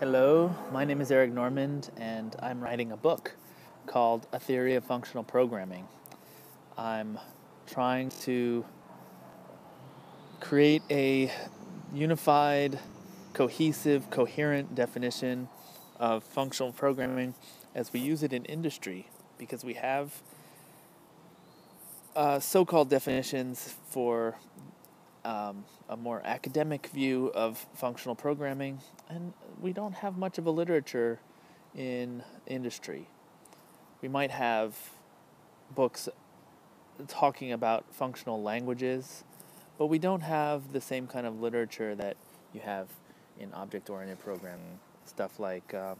Hello, my name is Eric Normand, and I'm writing a book called A Theory of Functional Programming. I'm trying to create a unified, cohesive, coherent definition of functional programming as we use it in industry because we have uh, so called definitions for um, a more academic view of functional programming, and we don't have much of a literature in industry. We might have books talking about functional languages, but we don't have the same kind of literature that you have in object oriented programming. Stuff like uh,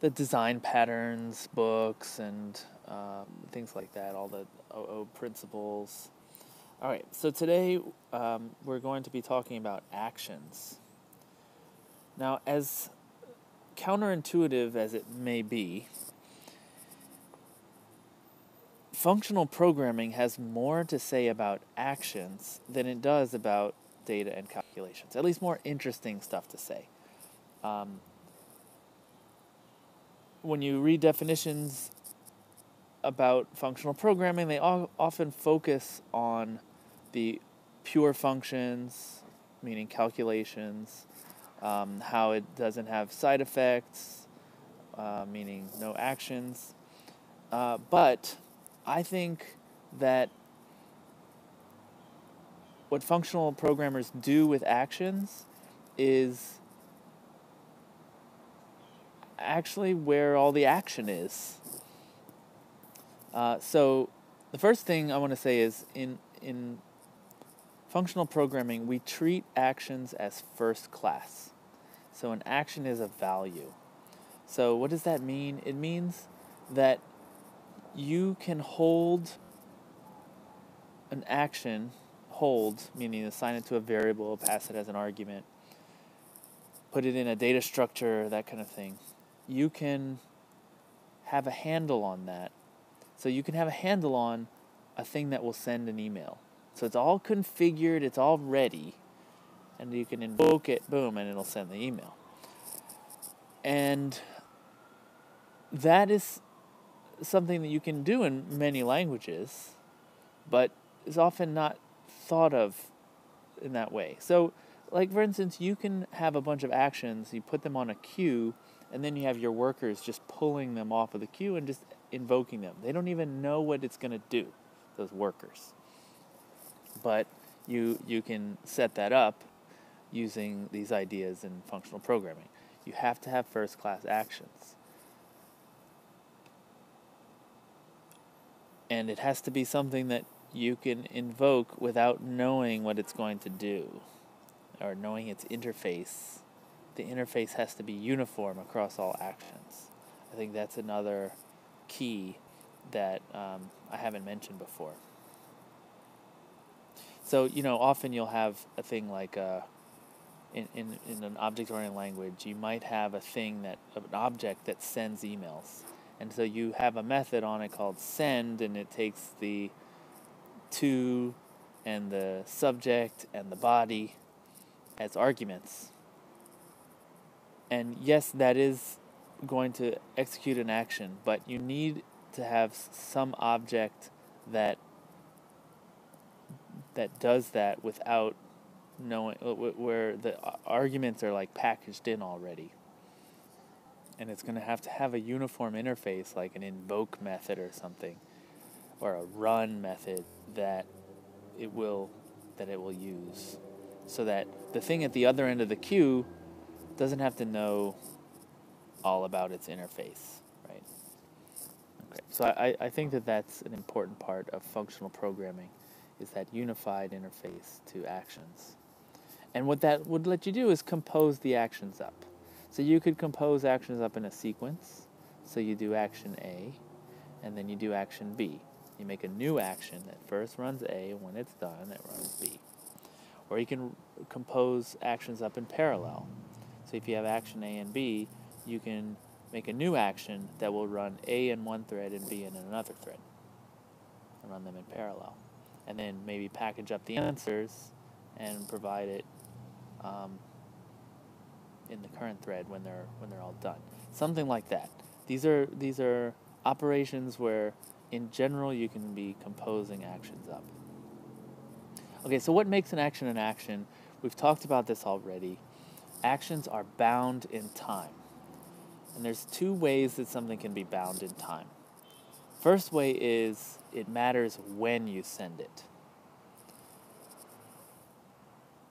the design patterns books and uh, things like that, all the OO principles. All right, so today um, we're going to be talking about actions. Now, as counterintuitive as it may be, functional programming has more to say about actions than it does about data and calculations, at least more interesting stuff to say. Um, when you read definitions about functional programming, they all often focus on the pure functions, meaning calculations, um, how it doesn't have side effects, uh, meaning no actions. Uh, but I think that what functional programmers do with actions is actually where all the action is. Uh, so, the first thing I want to say is in in functional programming, we treat actions as first class. So, an action is a value. So, what does that mean? It means that you can hold an action, hold, meaning assign it to a variable, pass it as an argument, put it in a data structure, that kind of thing. You can have a handle on that. So you can have a handle on a thing that will send an email. So it's all configured, it's all ready, and you can invoke it, boom, and it'll send the email. And that is something that you can do in many languages, but is often not thought of in that way. So, like for instance, you can have a bunch of actions, you put them on a queue, and then you have your workers just pulling them off of the queue and just invoking them. They don't even know what it's going to do, those workers. But you you can set that up using these ideas in functional programming. You have to have first class actions. and it has to be something that you can invoke without knowing what it's going to do or knowing its interface. The interface has to be uniform across all actions. I think that's another key that um, I haven't mentioned before. So, you know, often you'll have a thing like a, uh, in, in, in an object oriented language, you might have a thing that, an object that sends emails and so you have a method on it called send, and it takes the to and the subject and the body as arguments. And yes, that is going to execute an action, but you need to have some object that that does that without knowing uh, where the uh, arguments are like packaged in already. And it's going to have to have a uniform interface like an invoke method or something or a run method that it will that it will use. So that the thing at the other end of the queue doesn't have to know all about its interface right? Okay. So i, I think that that's an important part of functional programming is that unified interface to actions and what that would let you do is compose the actions up so you could compose actions up in a sequence. So you do action A, and then you do action B. You make a new action that first runs A, and when it's done, it runs B. Or you can compose actions up in parallel. So if you have action A and B, you can make a new action that will run A in one thread and B in another thread, and run them in parallel. And then maybe package up the answers and provide it um, in the current thread when they're when they're all done. Something like that. These are these are operations where in general you can be composing actions up. Okay, so what makes an action an action? We've talked about this already. Actions are bound in time. And there's two ways that something can be bound in time. First way is it matters when you send it.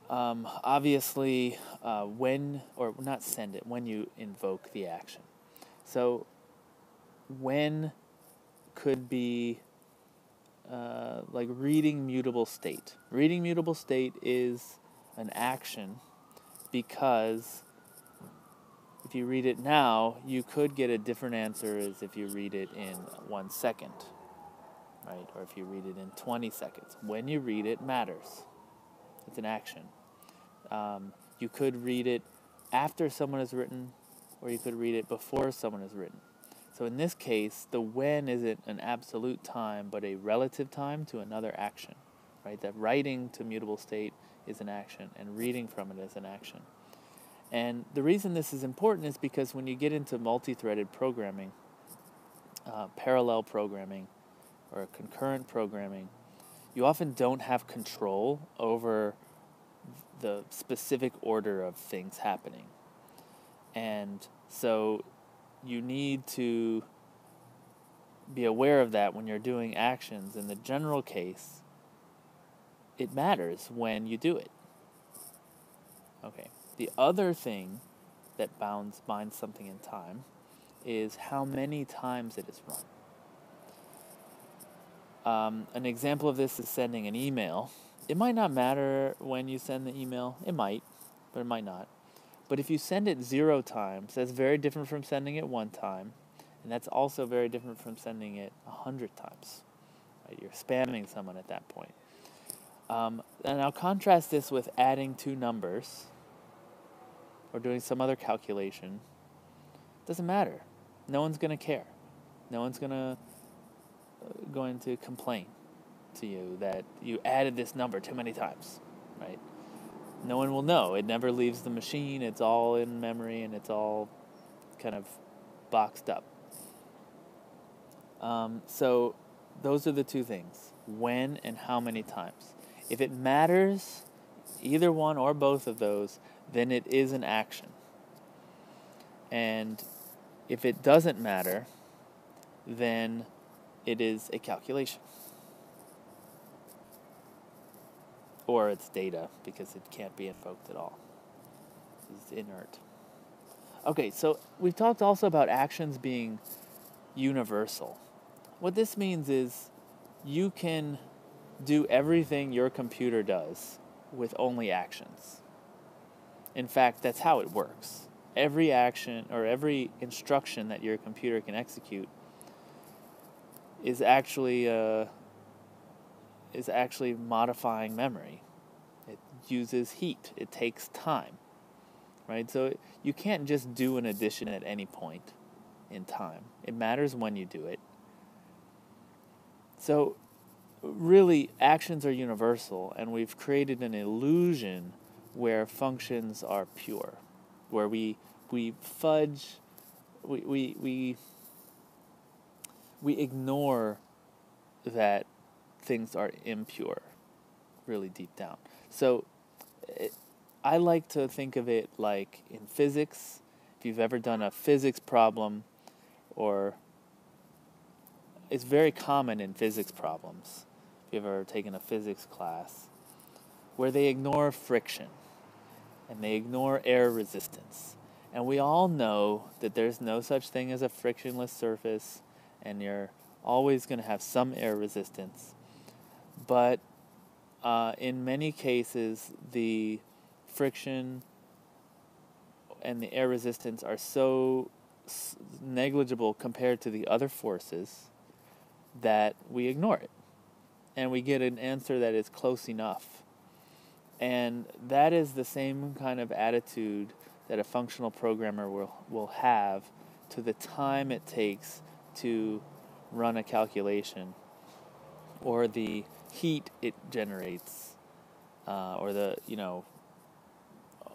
Um, obviously, uh, when, or not send it, when you invoke the action. So, when could be uh, like reading mutable state. Reading mutable state is an action because if you read it now, you could get a different answer as if you read it in one second, right? Or if you read it in 20 seconds. When you read it matters. It's an action. Um, you could read it after someone has written, or you could read it before someone has written. So in this case, the when isn't an absolute time, but a relative time to another action, right? That writing to mutable state is an action, and reading from it is an action. And the reason this is important is because when you get into multi-threaded programming, uh, parallel programming, or concurrent programming, you often don't have control over the specific order of things happening. And so you need to be aware of that when you're doing actions. In the general case, it matters when you do it. Okay. The other thing that bounds binds something in time is how many times it is run. Um, an example of this is sending an email it might not matter when you send the email. It might, but it might not. But if you send it zero times, that's very different from sending it one time. And that's also very different from sending it a hundred times. Right? You're spamming someone at that point. Um, and I'll contrast this with adding two numbers or doing some other calculation. Doesn't matter. No one's going to care. No one's going to uh, going to complain to you that you added this number too many times, right? No one will know. It never leaves the machine. It's all in memory and it's all kind of boxed up. Um, so those are the two things when and how many times. If it matters, either one or both of those, then it is an action. And if it doesn't matter, then it is a calculation. or it's data because it can't be invoked at all. It's inert. Okay, so we've talked also about actions being universal. What this means is you can do everything your computer does with only actions. In fact, that's how it works. Every action or every instruction that your computer can execute is actually uh, is actually modifying memory. It uses heat. It takes time. Right? So you can't just do an addition at any point in time. It matters when you do it. So really actions are universal and we've created an illusion where functions are pure, where we we fudge we we we, we ignore that things are impure really deep down. So it, I like to think of it like in physics. If you've ever done a physics problem, or it's very common in physics problems, if you've ever taken a physics class, where they ignore friction and they ignore air resistance. And we all know that there's no such thing as a frictionless surface, and you're always going to have some air resistance. But uh, in many cases, the friction and the air resistance are so negligible compared to the other forces that we ignore it. And we get an answer that is close enough. And that is the same kind of attitude that a functional programmer will, will have to the time it takes to run a calculation or the heat it generates, uh, or the you know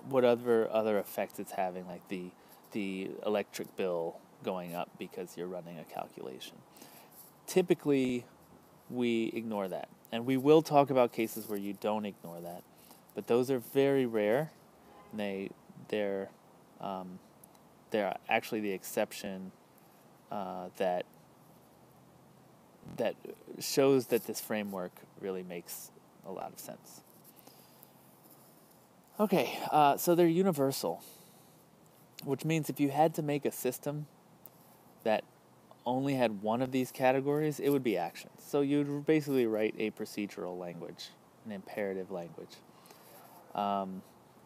whatever other effects it's having, like the the electric bill going up because you're running a calculation. Typically, we ignore that, and we will talk about cases where you don't ignore that, but those are very rare. And they they're um, they're actually the exception uh, that that shows that this framework really makes a lot of sense. Okay, uh, so they're universal, which means if you had to make a system that only had one of these categories, it would be actions. So you'd basically write a procedural language, an imperative language. Um,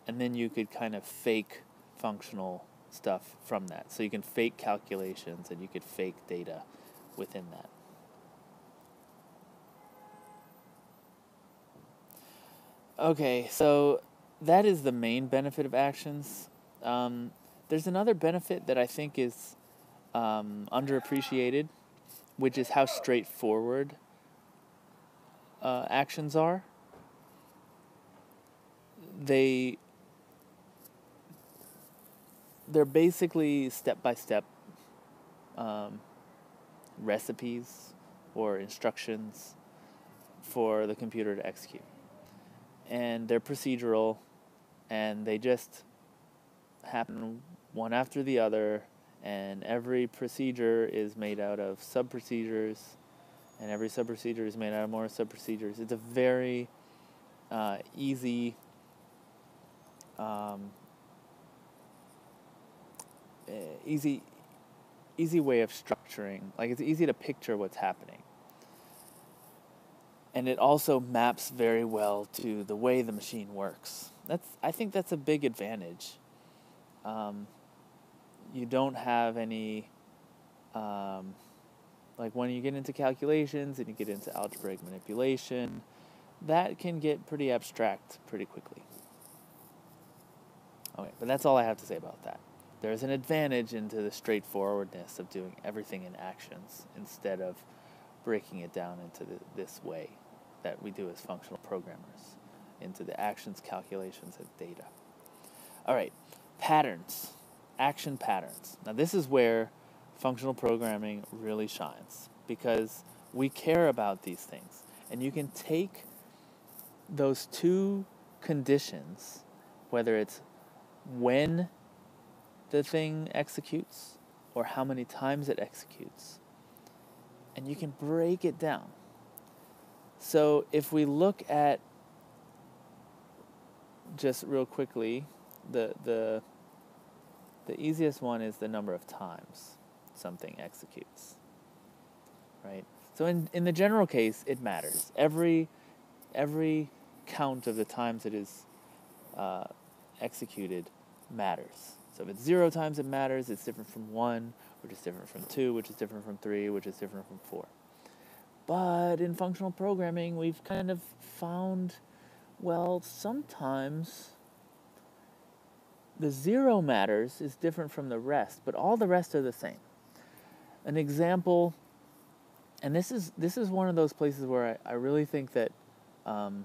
and then you could kind of fake functional stuff from that. So you can fake calculations and you could fake data within that. Okay, so that is the main benefit of actions. Um, there's another benefit that I think is um, underappreciated, which is how straightforward uh, actions are. They they're basically step by step recipes or instructions for the computer to execute. And they're procedural and they just happen one after the other and every procedure is made out of sub procedures and every sub procedure is made out of more sub procedures it's a very uh, easy um, eh, easy easy way of structuring like it's easy to picture what's happening and it also maps very well to the way the machine works. That's I think that's a big advantage. Um, you don't have any um, like when you get into calculations and you get into algebraic manipulation, that can get pretty abstract pretty quickly. Okay, but that's all I have to say about that. There's an advantage into the straightforwardness of doing everything in actions instead of breaking it down into the, this way that we do as functional programmers into the actions, calculations, and data. All right, patterns, action patterns. Now, this is where functional programming really shines because we care about these things. And you can take those two conditions, whether it's when the thing executes or how many times it executes, and you can break it down. So if we look at just real quickly, the the the easiest one is the number of times something executes. Right? So in, in the general case, it matters. Every every count of the times it is uh, executed matters. So if it's zero times it matters, it's different from one, which is different from two, which is different from three, which is different from four. But in functional programming, we've kind of found, well, sometimes the zero matters is different from the rest, but all the rest are the same. An example, and this is this is one of those places where I, I really think that um,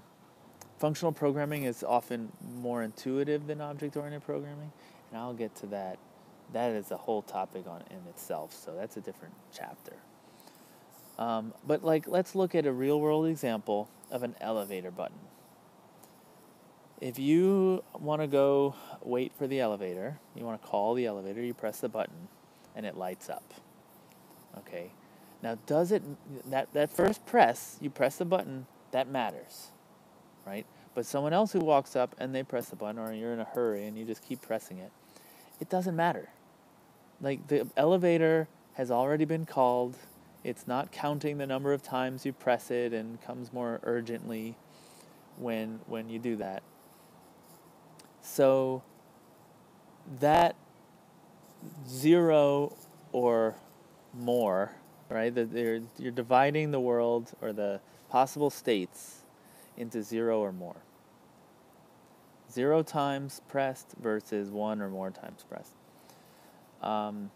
functional programming is often more intuitive than object-oriented programming, and I'll get to that. That is a whole topic on in itself, so that's a different chapter. Um, but like, let's look at a real world example of an elevator button. If you want to go wait for the elevator, you want to call the elevator, you press the button, and it lights up. Okay. Now, does it that that first press, you press the button, that matters, right? But someone else who walks up and they press the button, or you're in a hurry and you just keep pressing it, it doesn't matter. Like the elevator has already been called it's not counting the number of times you press it and comes more urgently when when you do that. So that zero or more, right? That you're, you're dividing the world or the possible states into zero or more. Zero times pressed versus one or more times pressed. Um,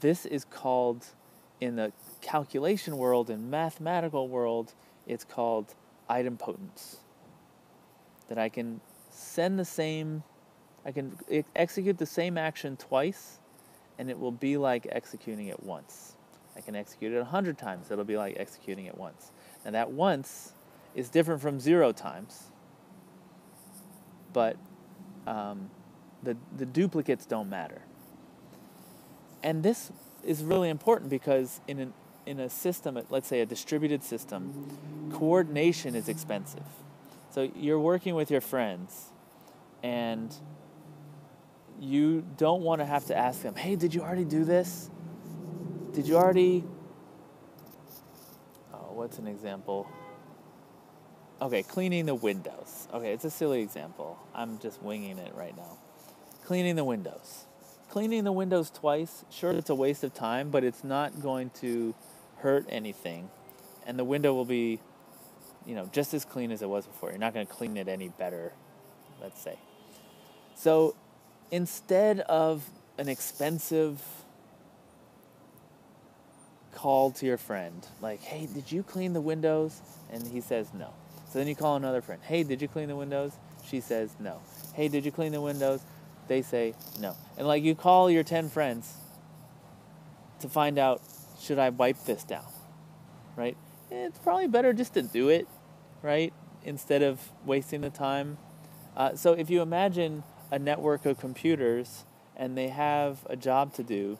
this is called in the calculation world and mathematical world it's called idempotence that i can send the same, I can execute the same action twice, and it will be like executing it once. I can execute it a hundred times, it'll be like executing it once. Now that once is different from zero times, but um, the, the duplicates don't matter. And this is really important because in, an, in a system, let's say a distributed system, coordination is expensive. So you're working with your friends and you don't want to have to ask them, hey, did you already do this? Did you already. What's an example? Okay, cleaning the windows. Okay, it's a silly example. I'm just winging it right now. Cleaning the windows. Cleaning the windows twice, sure, it's a waste of time, but it's not going to hurt anything. And the window will be, you know, just as clean as it was before. You're not going to clean it any better, let's say. So instead of an expensive call to your friend, like, hey, did you clean the windows? And he says no. So then you call another friend, hey, did you clean the windows? She says no. Hey, did you clean the windows? They say no. And like you call your 10 friends to find out, should I wipe this down? Right? It's probably better just to do it, right? Instead of wasting the time. Uh, so if you imagine a network of computers and they have a job to do,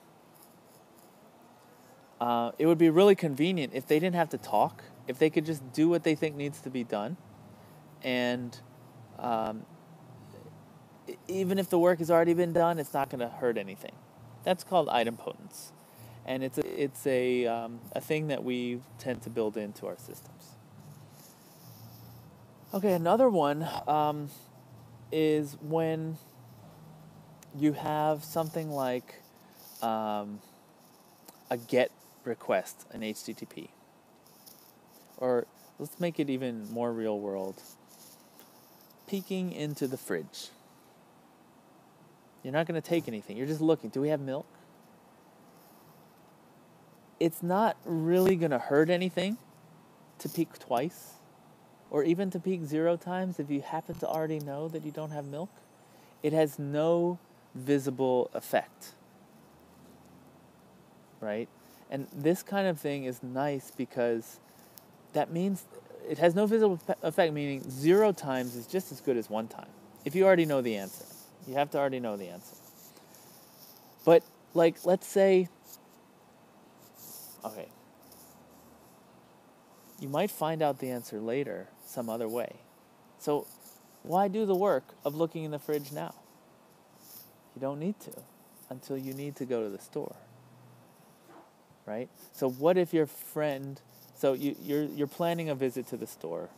uh, it would be really convenient if they didn't have to talk, if they could just do what they think needs to be done. And um, even if the work has already been done, it's not going to hurt anything. That's called idempotence. And it's a, it's a, um, a thing that we tend to build into our systems. Okay, another one um, is when you have something like um, a GET request, an HTTP. Or let's make it even more real world peeking into the fridge. You're not going to take anything, you're just looking. Do we have milk? It's not really going to hurt anything to peek twice or even to peek zero times if you happen to already know that you don't have milk. It has no visible effect. Right? And this kind of thing is nice because that means it has no visible effect, meaning zero times is just as good as one time. If you already know the answer, you have to already know the answer. But, like, let's say, okay, you might find out the answer later some other way. So, why do the work of looking in the fridge now? You don't need to until you need to go to the store. Right? So what if your friend so you, you're you're planning a visit to the store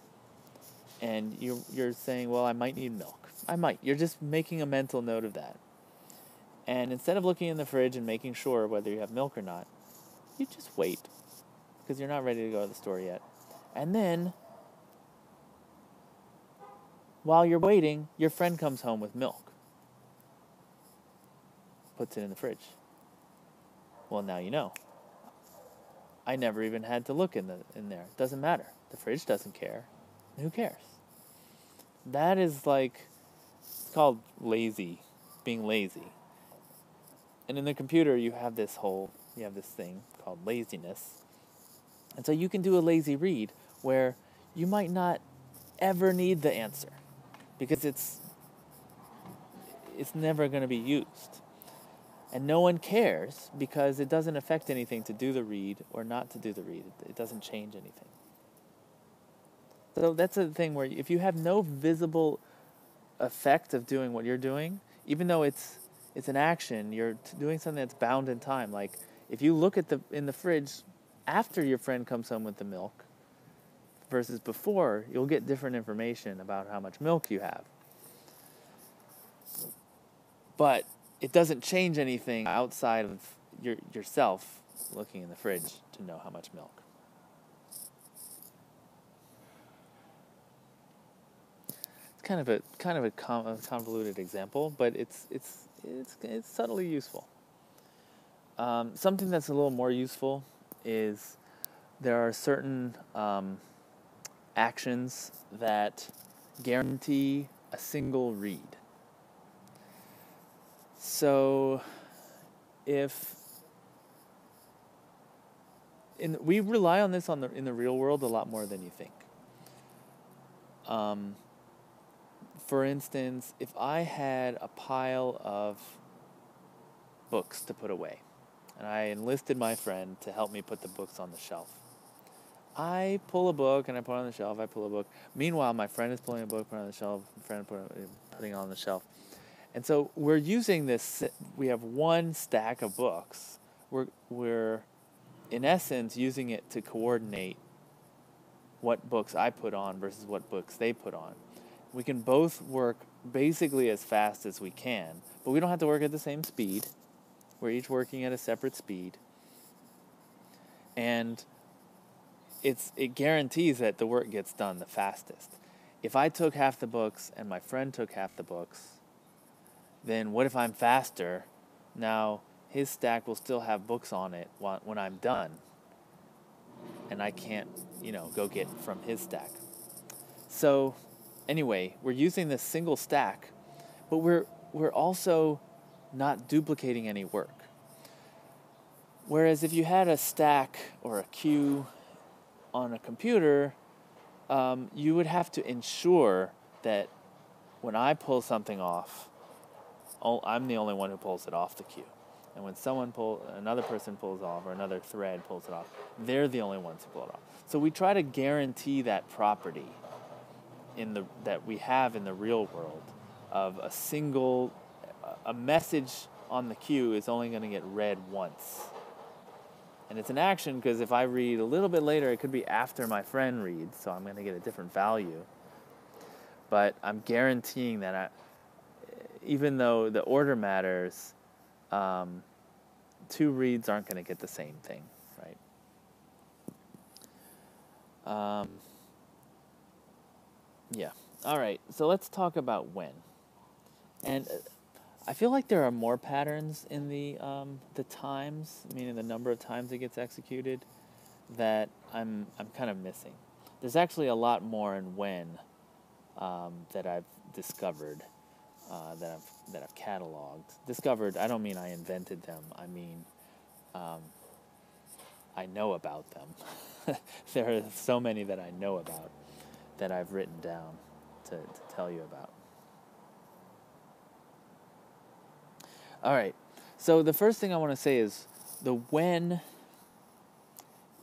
and you you're saying, Well, I might need milk. I might. You're just making a mental note of that. And instead of looking in the fridge and making sure whether you have milk or not, you just wait. Because you're not ready to go to the store yet. And then while you're waiting, your friend comes home with milk puts it in the fridge. Well, now you know. I never even had to look in the in there. It doesn't matter. The fridge doesn't care. Who cares? That is like it's called lazy, being lazy. And in the computer you have this whole you have this thing called laziness. And so you can do a lazy read where you might not ever need the answer because it's it's never going to be used. And no one cares because it doesn't affect anything to do the read or not to do the read. It doesn't change anything. So that's a thing where if you have no visible effect of doing what you're doing, even though it's it's an action, you're doing something that's bound in time. Like if you look at the in the fridge after your friend comes home with the milk versus before, you'll get different information about how much milk you have. But it doesn't change anything outside of your yourself looking in the fridge to know how much milk. It's kind of a kind of a, convoluted example, but it's it's it's it's subtly useful. Um, something that's a little more useful is there are certain um, actions that guarantee a single read. So if in, we rely on this on the in the real world a lot more than you think. Um, for instance, if I had a pile of books to put away, and I enlisted my friend to help me put the books on the shelf, I pull a book and I put it on the shelf. I pull a book. Meanwhile, my friend is pulling a book, putting on the shelf. My friend putting it on the shelf. And so we're using this. We have one stack of books. We're we're, in essence, using it to coordinate what books I put on versus what books they put on we can both work basically as fast as we can, but we don't have to work at the same speed. We're each working at a separate speed. And it's it guarantees that the work gets done the fastest. If I took half the books and my friend took half the books, then what if I'm faster? Now his stack will still have books on it when I'm done. And I can't, you know, go get from his stack. So anyway, we're using this single stack, but we're we're also not duplicating any work. Whereas if you had a stack or a queue on a computer, um, you would have to ensure that when I pull something off, Oh, I'm the only one who pulls it off the queue. And when someone pull, another person pulls off, or another thread pulls it off, they're the only ones who pull it off. So we try to guarantee that property in the that we have in the real world of a single a message on the queue is only going to get read once. And it's an action because if I read a little bit later, it could be after my friend reads, so I'm going to get a different value. But I'm guaranteeing that I, even though the order matters, um, two reads aren't going to get the same thing, right? Um, yeah. All right. So let's talk about when. And uh, I feel like there are more patterns in the um, the times, meaning the number of times it gets executed, that I'm I'm kind of missing. There's actually a lot more in when um, that I've discovered, uh, that I've that I've cataloged. Discovered. I don't mean I invented them. I mean, um, I know about them. there are so many that I know about that I've written down to, to tell you about. All right. So the first thing I want to say is the when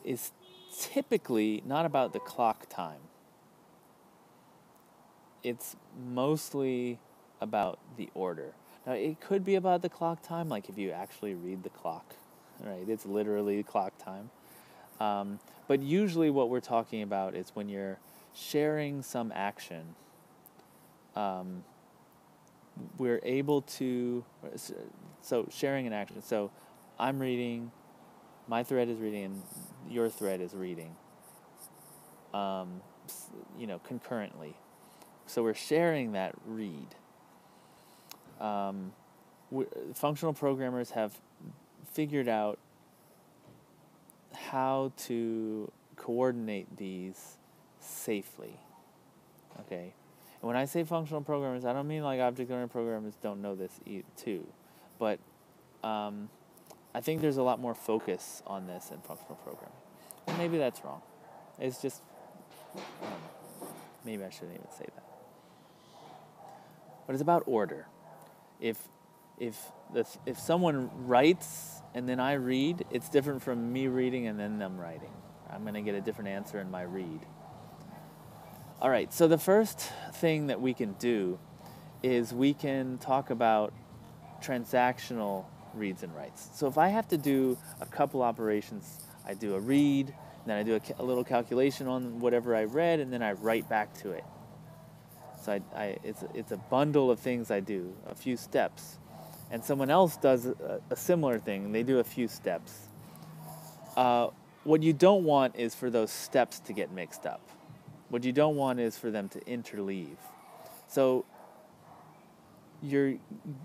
is typically not about the clock time. It's mostly about the order. Now, it could be about the clock time, like if you actually read the clock, right? It's literally clock time. Um, but usually, what we're talking about is when you're sharing some action, um, we're able to. So sharing an action. So I'm reading, my thread is reading, and your thread is reading. Um, you know, concurrently. So we're sharing that read. Um, functional programmers have figured out how to coordinate these safely. Okay? And when I say functional programmers, I don't mean like object oriented programmers don't know this too. But um, I think there's a lot more focus on this in functional programming. Maybe that's wrong. It's just, maybe I shouldn't even say that. But it's about order. If if the, if someone writes and then I read, it's different from me reading and then them writing. I'm going to get a different answer in my read. All right, so the first thing that we can do is we can talk about transactional reads and writes. So if I have to do a couple operations, I do a read, then I do a, a little calculation on whatever I read, and then I write back to it. So I, I, it's, it's a bundle of things I do, a few steps. And someone else does a, a similar thing, they do a few steps. Uh, what you don't want is for those steps to get mixed up. What you don't want is for them to interleave. So you're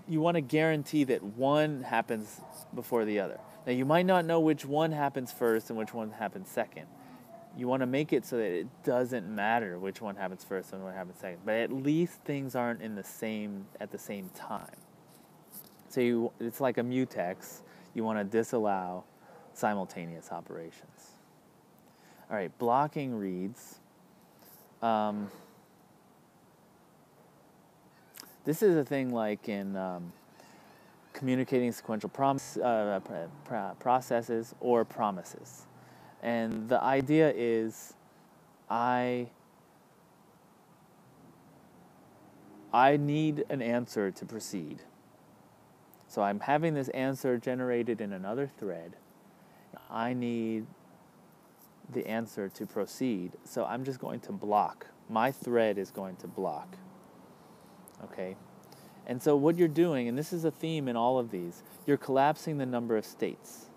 you want to guarantee that one happens before the other. Now you might not know which one happens first and which one happens second. You want to make it so that it doesn't matter which one happens first and what happens second, but at least things aren't in the same at the same time. So you, it's like a mutex. You want to disallow simultaneous operations. All right, blocking reads. Um, this is a thing like in um, communicating sequential promise, uh, processes or promises. And the idea is I I need an answer to proceed. So I'm having this answer generated in another thread. I need the answer to proceed. So I'm just going to block. My thread is going to block. Okay? And so what you're doing, and this is a theme in all of these, you're collapsing the number of states.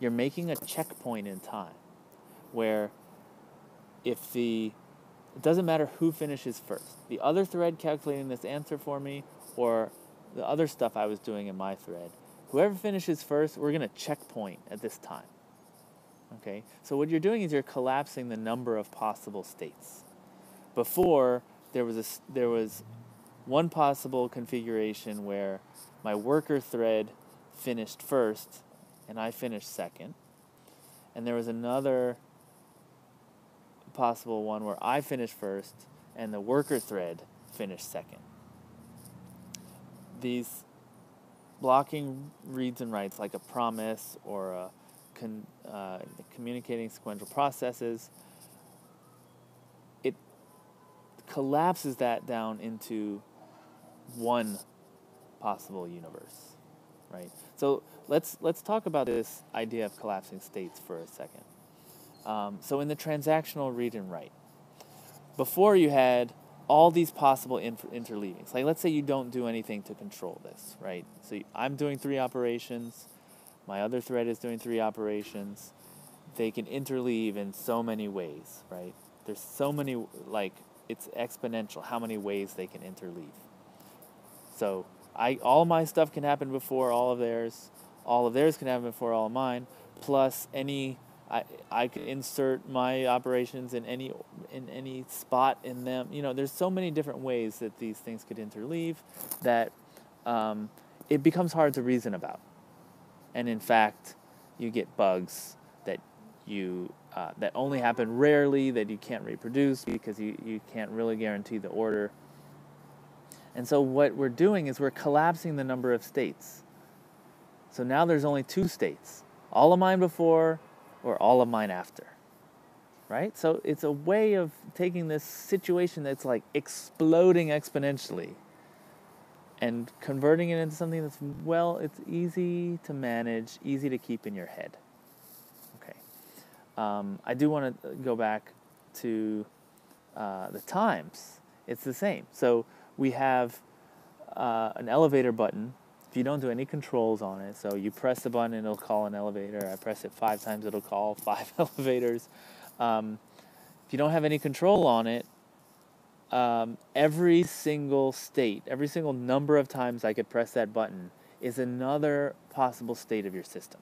You're making a checkpoint in time where if the it doesn't matter who finishes first. The other thread calculating this answer for me or the other stuff I was doing in my thread. Whoever finishes first, we're going to checkpoint at this time. Okay? So what you're doing is you're collapsing the number of possible states. Before there was a there was one possible configuration where my worker thread finished first and I finished second. And there was another possible one where I finished first and the worker thread finished second. These blocking reads and writes like a promise or a con, uh, communicating sequential processes, it collapses that down into one possible universe, right? So let's let's talk about this idea of collapsing states for a second. Um, so in the transactional read and write, before you had all these possible inter- interleavings. Like let's say you don't do anything to control this, right? So I'm doing three operations, my other thread is doing three operations. They can interleave in so many ways, right? There's so many like it's exponential how many ways they can interleave. So I all my stuff can happen before all of theirs. All of theirs can happen before all of mine. Plus any I I can insert my operations in any in any spot in them. You know, there's so many different ways that these things could interleave that um, it becomes hard to reason about. And in fact, you get bugs that you uh, that only happen rarely that you can't reproduce because you, you can't really guarantee the order and so what we're doing is we're collapsing the number of states. So now there's only two states all of mine before or all of mine after. Right? So it's a way of taking this situation that's like exploding exponentially and converting it into something that's, well, it's easy to manage, easy to keep in your head. Okay. Um, I do want to go back to uh, the times. It's the same. So we have uh, an elevator button. If you don't do any controls on it, so you press the button it'll call an elevator. I press it five times, it'll call five elevators. Um, if you don't have any control on it, um, every single state, every single number of times I could press that button is another possible state of your system.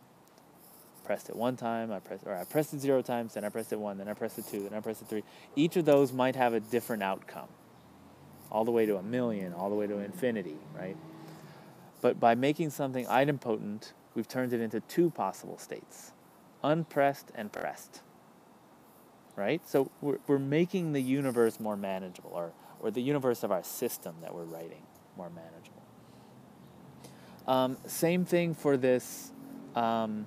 Pressed it one time, I pressed, or I pressed it zero times, then I pressed it one, then I pressed it two, then I pressed it three. Each of those might have a different outcome all the way to a million, all the way to infinity, right? But by making something idempotent, we've turned it into two possible states unpressed and pressed. Right? So we're, we're making the universe more manageable, or, or the universe of our system that we're writing more manageable. Um, same thing for this um,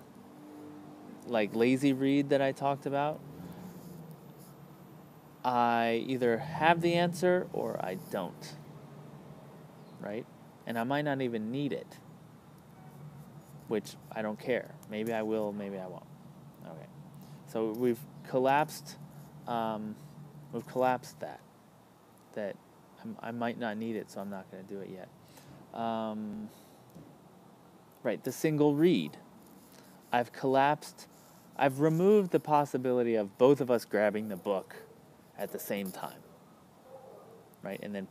like lazy read that I talked about. I either have the answer or I don't. Right? And I might not even need it. Which I don't care. Maybe I will, maybe I won't. Okay. So we've collapsed um, we've collapsed that. That I'm, might not need it, so I'm not going to do it yet. Um, right, the single read. I've collapsed, I've removed the possibility of both of us grabbing the book at the same time. Right? And then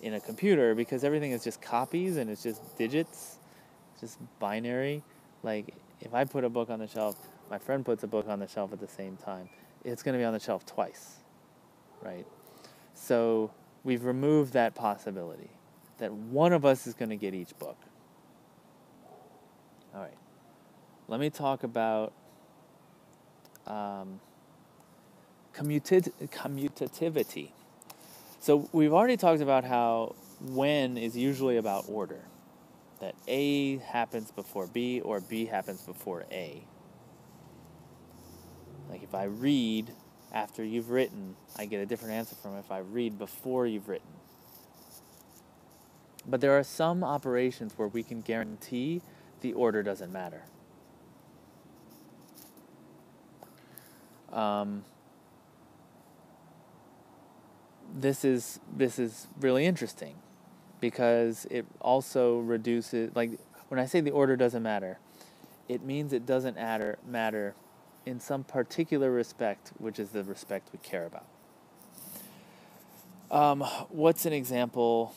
in a computer, because everything is just copies and it's just digits, just binary, like if I put a book on the shelf, my friend puts a book on the shelf at the same time, it's going to be on the shelf twice, right? So we've removed that possibility that one of us is going to get each book. All right. Let me talk about um, commutativity. So we've already talked about how when is usually about order. That A happens before B or B happens before A. Like if I read after you've written, I get a different answer from if I read before you've written. But there are some operations where we can guarantee the order doesn't matter. Um, this is this is really interesting because it also reduces like when I say the order doesn't matter, it means it doesn't matter matter in some particular respect, which is the respect we care about. Um, what's an example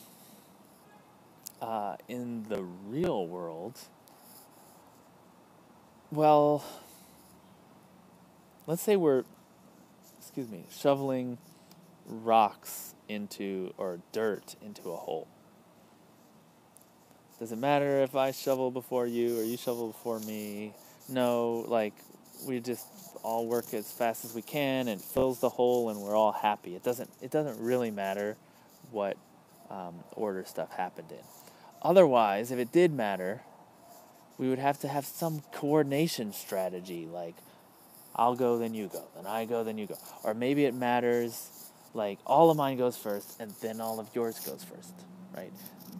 uh, in the real world? Well, let's say we're, excuse me, shoveling rocks into or dirt into a hole. Does it matter if I shovel before you or you shovel before me? No, like we just all work as fast as we can and fills the hole and we're all happy. It doesn't it doesn't really matter what um, order stuff happened in. Otherwise, if it did matter, we would have to have some coordination strategy like I'll go then you go, then I go then you go. Or maybe it matters like all of mine goes first and then all of yours goes first, right?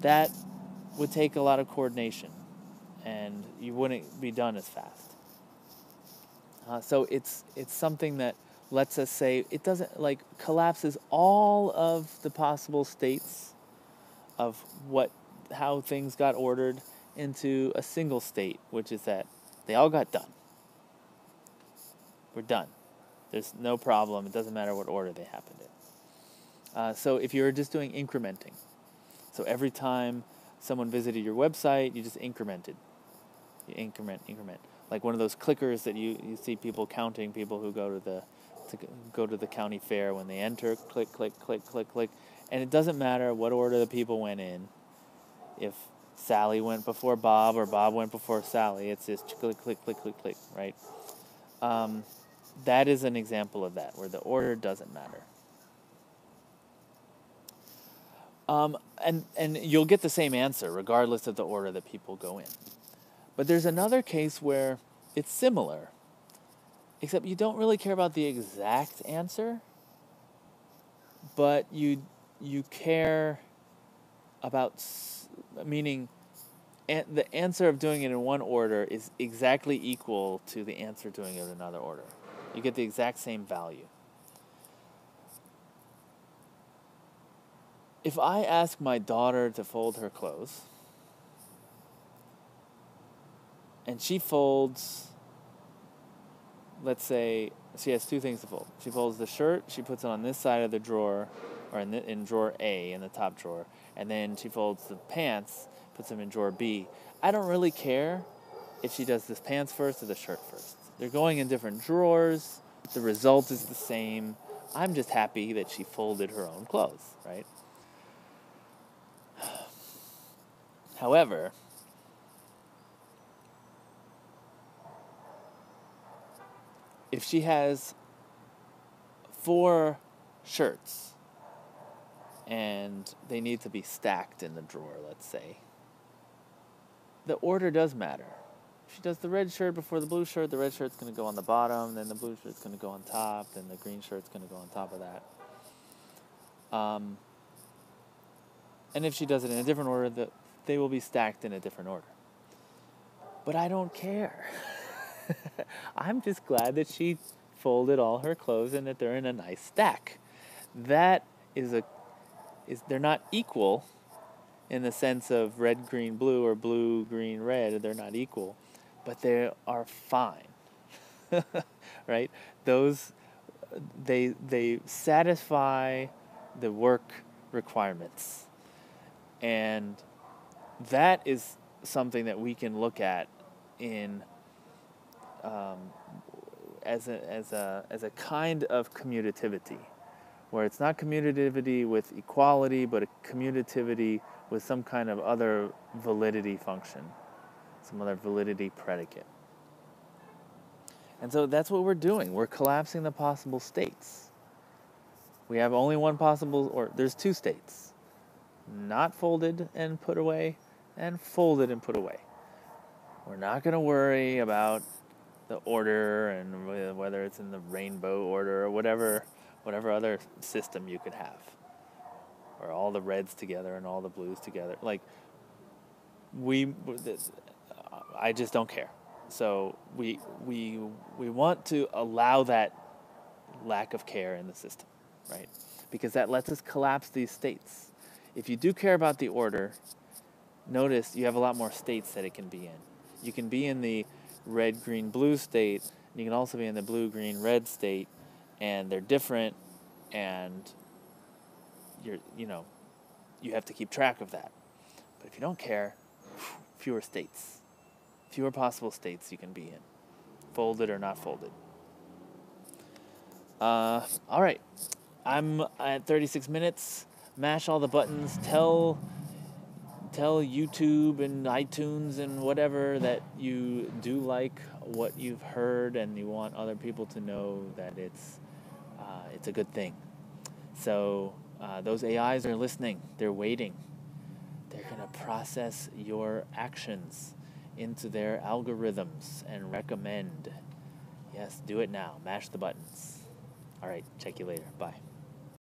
That would take a lot of coordination and you wouldn't be done as fast. Uh, so it's it's something that lets us say it doesn't like collapses all of the possible states of what how things got ordered into a single state, which is that they all got done. We're done. There's no problem. It doesn't matter what order they happened in. Uh, so if you're just doing incrementing, so every time someone visited your website, you just incremented. You increment, increment. Like one of those clickers that you, you see people counting people who go to the to go to the county fair when they enter click click click click click. And it doesn't matter what order the people went in. If Sally went before Bob or Bob went before Sally it's just click click click click click right? Um, that is an example of that where the order doesn't matter um, and and you'll get the same answer regardless of the order that people go in but there's another case where it's similar, except you don't really care about the exact answer, but you you care about meaning the answer of doing it in one order is exactly equal to the answer doing it in another order. You get the exact same value. If I ask my daughter to fold her clothes, and she folds let's say she has two things to fold. She folds the shirt, she puts it on this side of the drawer, or in, the, in drawer A in the top drawer, and then she folds the pants, puts them in drawer B. I don't really care if she does the pants first or the shirt first. They're going in different drawers. The result is the same. I'm just happy that she folded her own clothes, right? However, if she has four shirts and they need to be stacked in the drawer, let's say, the order does matter. If she does the red shirt before the blue shirt, the red shirt's going to go on the bottom, then the blue shirt's going to go on top, then the green shirt's going to go on top of that. Um, and if she does it in a different order, the, they will be stacked in a different order. But I don't care. I'm just glad that she folded all her clothes and that they're in a nice stack. That is a is they're not equal in the sense of red green blue or blue green red they're not equal but they are fine right those they they satisfy the work requirements and that is something that we can look at in um, as a as a as a kind of commutativity, where it's not commutativity with equality, but a commutativity with some kind of other validity function, some other validity predicate. And so that's what we're doing. We're collapsing the possible states. We have only one possible, or there's two states not folded and put away, and folded and put away. We're not going to worry about the order and whether it's in the rainbow order or whatever whatever other system you could have. Or all the reds together and all the blues together. Like we I just don't care. So we we we want to allow that lack of care in the system right? Because that lets us collapse these states. If you do care about the order notice you have a lot more states that it can be in you can be in the red, green, blue state. And you can also be in the blue, green, red state, and they're different, and you're you know, you have to keep track of that. But if you don't care, fewer states, fewer possible states you can be in, folded or not folded. Uh, all right, I'm at 36 minutes. Mash all the buttons. Tell tell YouTube and iTunes and whatever that you do like what you've heard and you want other people to know that it's uh, it's a good thing. So uh, those AIs are listening. They're waiting. They're gonna process your actions into their algorithms and recommend. Yes, do it now. Mash the buttons. All right, check you later. Bye.